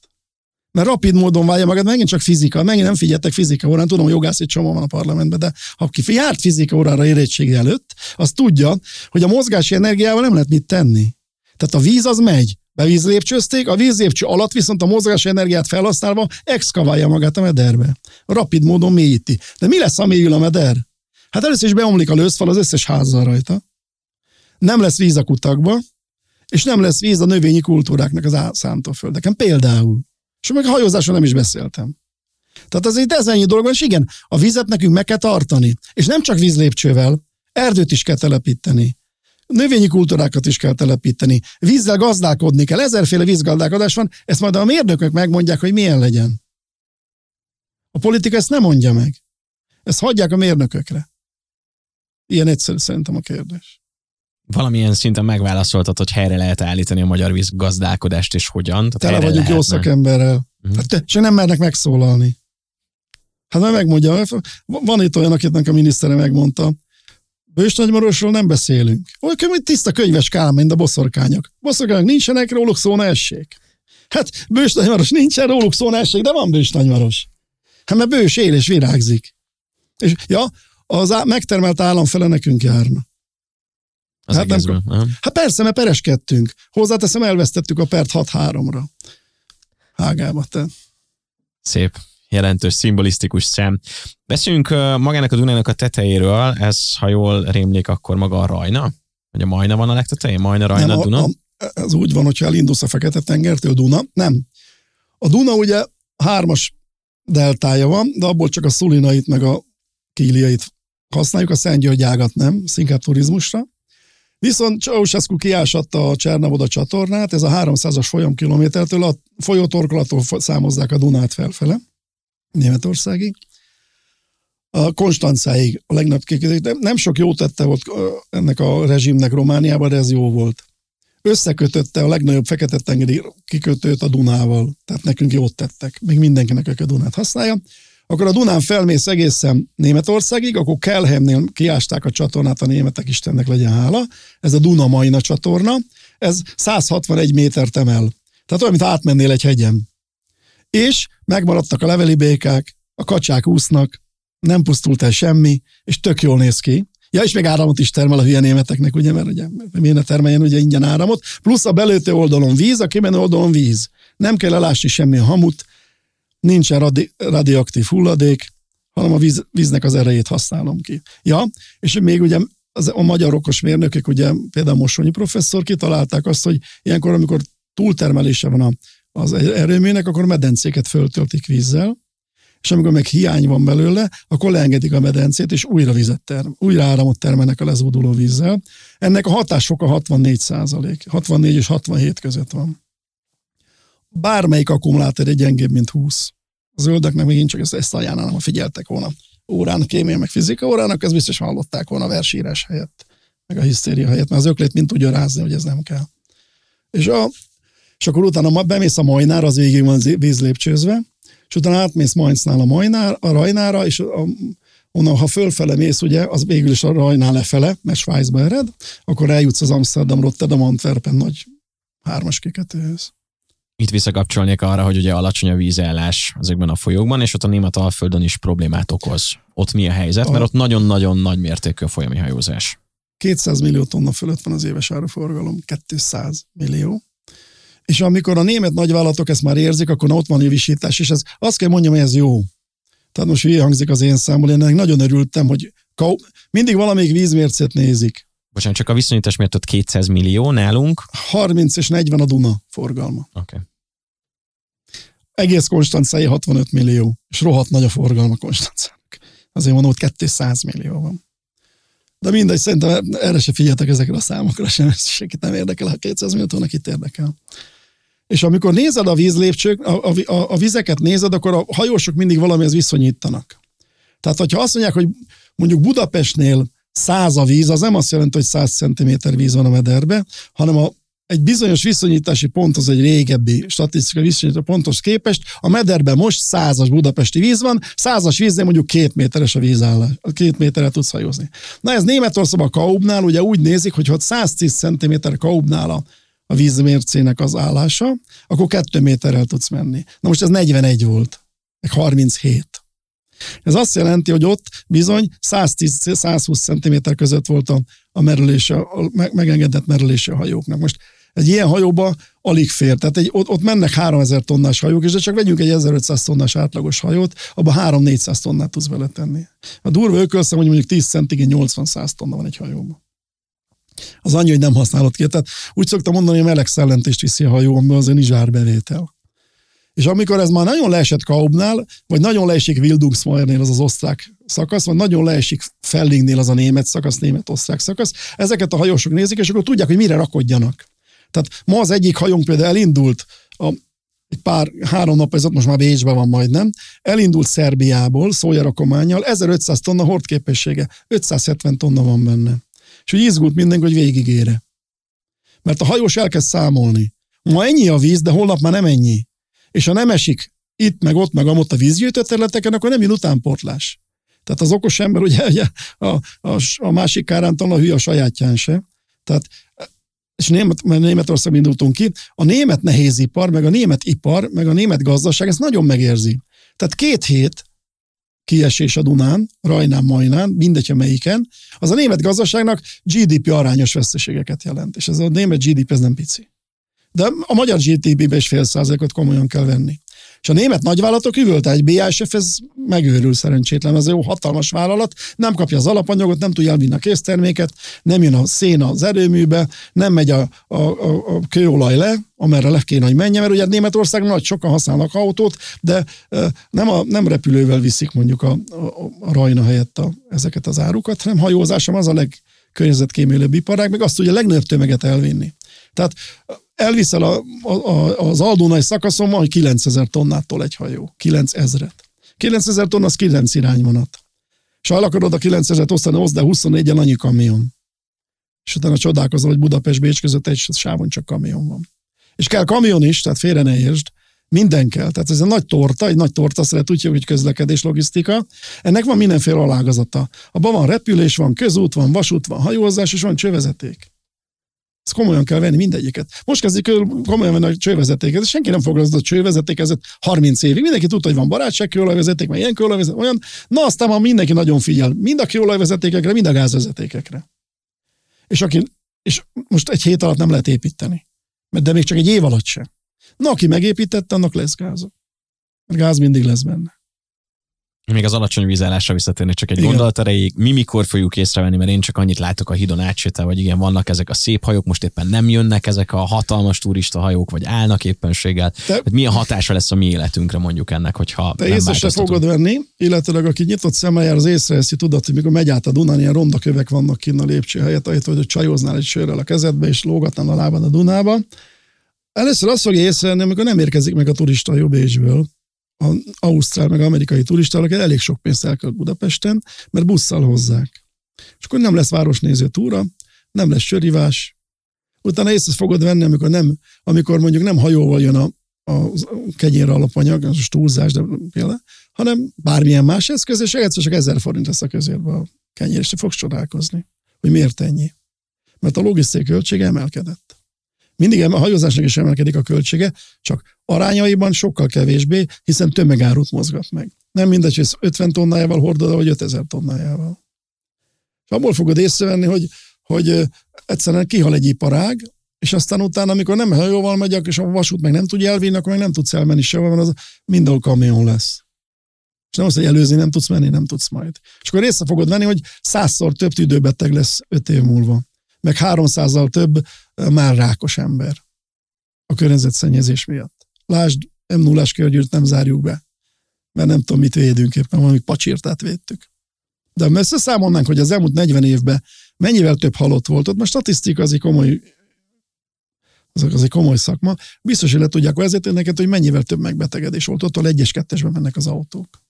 Mert rapid módon válja magát, megint csak fizika, megint nem figyeltek fizika órán, tudom, jogász egy csomó van a parlamentben, de ha ki járt fizika órára érettség előtt, az tudja, hogy a mozgási energiával nem lehet mit tenni. Tehát a víz az megy, bevízlépcsőzték, a vízlépcső alatt viszont a mozgási energiát felhasználva exkaválja magát a mederbe. Rapid módon mélyíti. De mi lesz, ha mélyül a meder? Hát először is beomlik a lőszfal az összes házzal rajta. Nem lesz víz a kutakba, és nem lesz víz a növényi kultúráknak az szántóföldeken. Például. És meg a hajózáson nem is beszéltem. Tehát az egy ezennyi dolog és igen, a vizet nekünk meg kell tartani. És nem csak vízlépcsővel, erdőt is kell telepíteni. Növényi kultúrákat is kell telepíteni. Vízzel gazdálkodni kell. Ezerféle vízgazdálkodás van, ezt majd a mérnökök megmondják, hogy milyen legyen. A politika ezt nem mondja meg. Ezt hagyják a mérnökökre. Ilyen egyszerű szerintem a kérdés valamilyen szinten megválaszoltad, hogy helyre lehet állítani a magyar víz gazdálkodást, és hogyan. Tehát Tele vagyunk jó szakemberrel. Uh-huh. Hát te, és nem mernek megszólalni. Hát már megmondja, van itt olyan, akitnek a minisztere megmondta, Bős Nagymarosról nem beszélünk. Olyan hogy tiszta könyves kálma, mint a boszorkányok. Boszorkányok nincsenek, róluk szó ne essék. Hát Bős Nagymaros nincsen, róluk szó ne essék, de van Bős Nagymaros. Hát mert Bős él és virágzik. És ja, az á- megtermelt állam fele nekünk járna. Az hát, nem, hát persze, mert pereskedtünk. Hozzáteszem, elvesztettük a pert 6-3-ra. Hágába, te. Szép jelentős, szimbolisztikus szem. Beszéljünk magának a Dunának a tetejéről, ez, ha jól rémlik, akkor maga a Rajna? Vagy a Majna van a legtetején? Majna, Rajna, nem, Duna? A, a, ez úgy van, hogyha elindulsz a Fekete-tengertől Duna. Nem. A Duna ugye hármas deltája van, de abból csak a Szulinait meg a Kíliait használjuk, a Szent György ágat nem, inkább turizmusra. Viszont Ceausescu kiásatta a Csernavoda csatornát, ez a 300-as folyamkilométertől a folyótorkolattól számozzák a Dunát felfele, Németországig. A Konstancáig a legnagyobb de nem sok jó tette volt ennek a rezsimnek Romániában, de ez jó volt. Összekötötte a legnagyobb fekete-tengeri kikötőt a Dunával, tehát nekünk jót tettek, még mindenkinek, aki a Dunát használja akkor a Dunán felmész egészen Németországig, akkor Kelheimnél kiásták a csatornát, a németek Istennek legyen hála. Ez a Duna Majna csatorna, ez 161 métert emel. Tehát olyan, mint átmennél egy hegyen. És megmaradtak a leveli békák, a kacsák úsznak, nem pusztult el semmi, és tök jól néz ki. Ja, és még áramot is termel a hülye németeknek, ugye, mert ugye, miért ne termeljen ugye ingyen áramot. Plusz a belőtő oldalon víz, a kimenő oldalon víz. Nem kell elásni semmi a hamut, nincsen radi, radioaktív hulladék, hanem a víz, víznek az erejét használom ki. Ja, és még ugye az, a magyar okos mérnökök, ugye például Mosonyi professzor kitalálták azt, hogy ilyenkor, amikor túltermelése van a, az erőműnek, akkor medencéket föltöltik vízzel, és amikor meg hiány van belőle, akkor leengedik a medencét, és újra vizet term, újra áramot termelnek a lezóduló vízzel. Ennek a hatásfoka 64 százalék, 64 és 67 között van. Bármelyik akkumulátor egy gyengébb, mint 20. A zöldeknek megint csak ezt, ezt ajánlom, ha figyeltek volna órán, kémia meg fizika órának, ez biztos hallották volna a versírás helyett, meg a hisztéria helyett, mert az öklét mind tudja rázni, hogy ez nem kell. És, a, és akkor utána bemész a majnár, az végig van vízlépcsőzve, és utána átmész Mainznál a, majnár, a Rajnára, és a, onnan, ha fölfele mész, ugye, az végül is a Rajnál lefele, mert Svájcba ered, akkor eljutsz az Amsterdam, Rotterdam, Antwerpen nagy hármas kikötőhöz. Itt visszakapcsolnék arra, hogy ugye alacsony a vízállás ezekben a folyókban, és ott a német alföldön is problémát okoz. Ott mi a helyzet? A... Mert ott nagyon-nagyon nagy mértékű a folyami hajózás. 200 millió tonna fölött van az éves áruforgalom, 200 millió. És amikor a német nagyvállalatok ezt már érzik, akkor ott van a visítás, és ez azt kell mondjam, hogy ez jó. Tehát most hülye hangzik az én számból, én ennek nagyon örültem, hogy mindig valamelyik vízmércét nézik. Bocsánat, csak a viszonyítás miatt ott 200 millió nálunk. 30 és 40 a Duna forgalma. Oké. Okay. Egész Konstancai 65 millió, és rohadt nagy a forgalma Konstancának. Azért mondom, hogy 200 millió van. De mindegy, szerintem erre se figyeltek ezekre a számokra sem, ez senkit nem érdekel, ha 200 milliót van, itt érdekel. És amikor nézed a vízlépcsők, a, a, a vizeket nézed, akkor a hajósok mindig valamihez viszonyítanak. Tehát, hogyha azt mondják, hogy mondjuk Budapestnél száz a víz, az nem azt jelenti, hogy 100 cm víz van a mederbe, hanem a, egy bizonyos viszonyítási pont az egy régebbi statisztikai viszonyítási ponthoz képest. A mederben most százas budapesti víz van, százas víznél mondjuk két méteres a vízállás, két méterre tudsz hajózni. Na ez Németországban a Kaubnál ugye úgy nézik, hogy ha 110 cm Kaubnál a, a vízmércének az állása, akkor kettő méterrel tudsz menni. Na most ez 41 volt, meg 37. Ez azt jelenti, hogy ott bizony 110-120 cm között volt a, a merülése, a megengedett merülése a hajóknak. Most egy ilyen hajóba alig fér. Tehát egy, ott, ott mennek 3000 tonnás hajók, és de csak vegyünk egy 1500 tonnás átlagos hajót, abba 3-400 tonnát tudsz beletenni. A durva ökölszem, hogy mondjuk 10 centig 80-100 tonna van egy hajóban. Az annyi, hogy nem használod ki. Tehát úgy szoktam mondani, hogy meleg szellentést viszi a hajó, amiben az ön bevétel. És amikor ez már nagyon leesett Kaubnál, vagy nagyon leesik Wildungsmayernél az az osztrák szakasz, vagy nagyon leesik Fellingnél az a német szakasz, német-osztrák szakasz, ezeket a hajósok nézik, és akkor tudják, hogy mire rakodjanak. Tehát ma az egyik hajónk például elindult a, egy pár, három nap ezelőtt, most már Bécsben van majdnem, elindult Szerbiából, szójarakományjal, 1500 tonna hordképessége, 570 tonna van benne. És úgy izgult mindenki, hogy végigére. Mert a hajós elkezd számolni. Ma ennyi a víz, de holnap már nem ennyi és ha nem esik itt, meg ott, meg amott a vízgyűjtő területeken, akkor nem jön utánportlás. Tehát az okos ember, ugye, a, a, a másik kárántalan hülye a sajátján se. Tehát és Német, mert Németország indultunk ki, a német nehézipar, meg a német ipar, meg a német gazdaság ezt nagyon megérzi. Tehát két hét kiesés a Dunán, Rajnán, Majnán, mindegy, melyiken, az a német gazdaságnak GDP arányos veszteségeket jelent. És ez a német GDP ez nem pici. De a magyar GDP-be is fél százalékot komolyan kell venni. És a német nagyvállalatok üvölte, egy BASF, ez megőrül szerencsétlen, ez jó hatalmas vállalat, nem kapja az alapanyagot, nem tudja elvinni a készterméket, nem jön a szén az erőműbe, nem megy a, a, a, a kőolaj le, amerre le kéne, hogy menjen, mert ugye Németországban nagy sokan használnak autót, de nem, a, nem repülővel viszik mondjuk a, a, a rajna helyett a, ezeket az árukat, hanem hajózásom az a legkörnyezetkímélőbb iparág, meg azt tudja a legnagyobb tömeget elvinni. Tehát elviszel a, a, az Aldónai szakaszon, majd 9000 tonnától egy hajó. 9000-et. 9000 tonna az 9 irányvonat. És ha el akarod a 9000-et osztani, oszd, de 24-en annyi kamion. És utána csodálkozol, hogy Budapest-Bécs között egy sávon csak kamion van. És kell kamion is, tehát félre ne értsd, minden kell. Tehát ez egy nagy torta, egy nagy torta szeret, úgy hogy közlekedés, logisztika. Ennek van mindenféle alágazata. Abban van repülés, van közút, van vasút, van hajózás, és van csővezeték. Ezt komolyan kell venni mindegyiket. Most kezdik komolyan venni a csővezetéket, senki nem foglalkozott a csővezetékezet 30 évig. Mindenki tudta, hogy van barátság kőolajvezeték, meg ilyen kőolajvezeték, olyan. Na aztán már mindenki nagyon figyel, mind a kőolajvezetékekre, mind a gázvezetékekre. És, aki, és most egy hét alatt nem lehet építeni. De még csak egy év alatt sem. Na, aki megépítette, annak lesz gáz. Mert gáz mindig lesz benne. Még az alacsony vízállásra visszatérni csak egy Igen. gondolat erejéig. Mi mikor fogjuk észrevenni, mert én csak annyit látok a hídon átsétál, vagy igen, vannak ezek a szép hajók, most éppen nem jönnek ezek a hatalmas turista hajók, vagy állnak éppenséggel. Te- Hát milyen hatása lesz a mi életünkre mondjuk ennek, hogyha Te észre se fogod venni, illetőleg aki nyitott szemmel jár, az észreveszi, tudod, hogy mikor megy át a Dunán, ilyen ronda vannak kinn a lépcső helyett, ahelyett, hogy csajoznál egy sörrel a kezedbe, és lógatnál a lábad a Dunába. Először azt fogja észrevenni, amikor nem érkezik meg a turista jobb Bécsből, a ausztrál meg amerikai turista, aki elég sok pénzt elkölt Budapesten, mert busszal hozzák. És akkor nem lesz városnéző túra, nem lesz sörivás, utána észre fogod venni, amikor, nem, amikor mondjuk nem hajóval jön a, a kenyér alapanyag, az túlzás, de például, hanem bármilyen más eszköz, és egyszer csak ezer forint lesz a közérbe a kenyér, és te fogsz csodálkozni, hogy miért ennyi. Mert a logisztikai költsége emelkedett. Mindig a hajózásnak is emelkedik a költsége, csak arányaiban sokkal kevésbé, hiszen tömegárut mozgat meg. Nem mindegy, hogy 50 tonnájával hordod, vagy 5000 tonnájával. És abból fogod észrevenni, hogy, hogy egyszerűen kihal egy iparág, és aztán utána, amikor nem hajóval megyek, és a vasút meg nem tudja elvinni, akkor meg nem tudsz elmenni sehova, mert az mindenhol kamion lesz. És nem azt, hogy előzni nem tudsz menni, nem tudsz majd. És akkor észre fogod venni, hogy százszor több tüdőbeteg lesz öt év múlva. Meg háromszázzal több már rákos ember a környezetszennyezés miatt. Lásd, m 0 körgyűrt nem zárjuk be, mert nem tudom, mit védünk éppen, valami pacsirtát védtük. De ha összeszámolnánk, hogy az elmúlt 40 évben mennyivel több halott volt, ott most statisztika az egy komoly az, az egy komoly szakma. Biztos, hogy le tudják vezetni neked, hogy mennyivel több megbetegedés volt. Ott a egyes kettesben mennek az autók.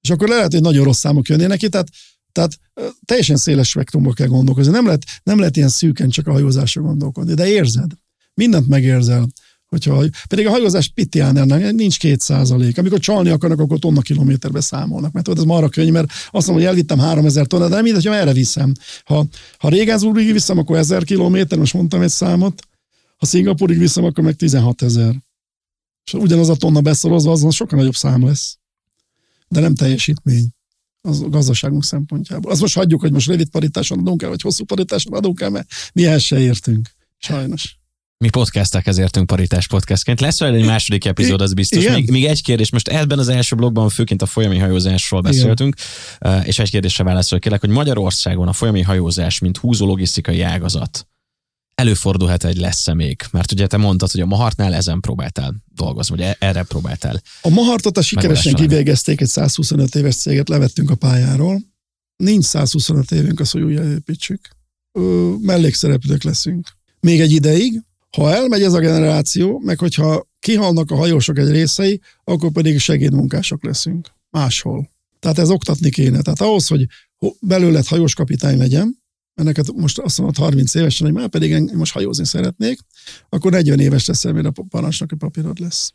És akkor lehet, hogy nagyon rossz számok jönnének ki, tehát, tehát teljesen széles spektrumból kell gondolkozni. Nem lehet, nem lehet ilyen szűken csak a hajózásra gondolkodni, de érzed. Mindent megérzel. Hogyha, pedig a hajózás Pittiánernek nincs két százalék. Amikor csalni akarnak, akkor tonna kilométerbe számolnak. Mert ez marra könnyű, mert azt mondom, hogy elvittem 3000 tonnát, de nem mindegy, hogy erre viszem. Ha, ha Régenzúrig viszem, akkor 1000 kilométer, most mondtam egy számot. Ha Szingapurig viszem, akkor meg 16 ezer. És ugyanaz a tonna beszorozva, azon sokkal nagyobb szám lesz. De nem teljesítmény az a gazdaságunk szempontjából. Azt most hagyjuk, hogy most rövid paritáson adunk el, vagy hosszú paritáson adunk el, mert mi el se értünk. Sajnos. Mi podcastek értünk paritás podcastként. Lesz majd egy második epizód, az biztos. Igen. Még, még egy kérdés, most ebben az első blogban főként a folyami hajózásról beszéltünk, eh, és egy kérdésre válaszol kérlek, hogy Magyarországon a folyami hajózás, mint húzó logisztikai ágazat, előfordulhat egy lesz-e még? Mert ugye te mondtad, hogy a Mahartnál ezen próbáltál dolgozni, vagy e- erre próbáltál. A Mahartot a sikeresen kivégezték, egy 125 éves céget levettünk a pályáról. Nincs 125 évünk, az, hogy újra építsük. Ö, mellékszereplők leszünk. Még egy ideig, ha elmegy ez a generáció, meg hogyha kihalnak a hajósok egy részei, akkor pedig segédmunkások leszünk. Máshol. Tehát ez oktatni kéne. Tehát ahhoz, hogy ho- belőled hajós kapitány legyen, mert neked most azt mondod 30 évesen, hogy már pedig én most hajózni szeretnék, akkor 40 éves leszel, mire a parancsnoki papírod lesz.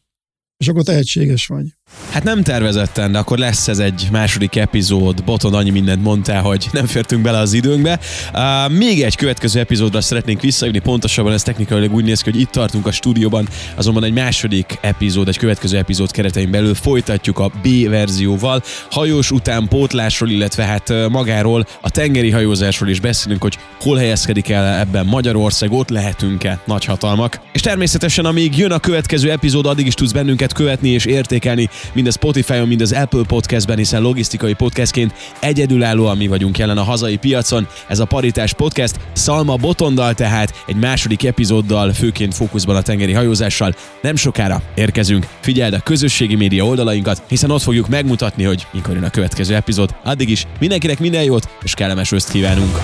És akkor tehetséges vagy. Hát nem tervezetten, de akkor lesz ez egy második epizód. Boton annyi mindent mondtál, hogy nem fértünk bele az időnkbe. Uh, még egy következő epizódra szeretnénk visszajönni, pontosabban ez technikailag úgy néz ki, hogy itt tartunk a stúdióban, azonban egy második epizód, egy következő epizód keretein belül folytatjuk a B verzióval. Hajós után pótlásról, illetve hát magáról, a tengeri hajózásról is beszélünk, hogy hol helyezkedik el ebben Magyarország, ott lehetünk-e nagyhatalmak. És természetesen, amíg jön a következő epizód, addig is tudsz bennünket követni és értékelni, mind a Spotify-on, mind az Apple Podcastben, hiszen logisztikai podcastként egyedülállóan mi vagyunk jelen a hazai piacon. Ez a Paritás Podcast, Szalma Botondal tehát egy második epizóddal, főként fókuszban a tengeri hajózással. Nem sokára érkezünk. Figyeld a közösségi média oldalainkat, hiszen ott fogjuk megmutatni, hogy mikor jön a következő epizód. Addig is mindenkinek minden jót és kellemes őszt kívánunk!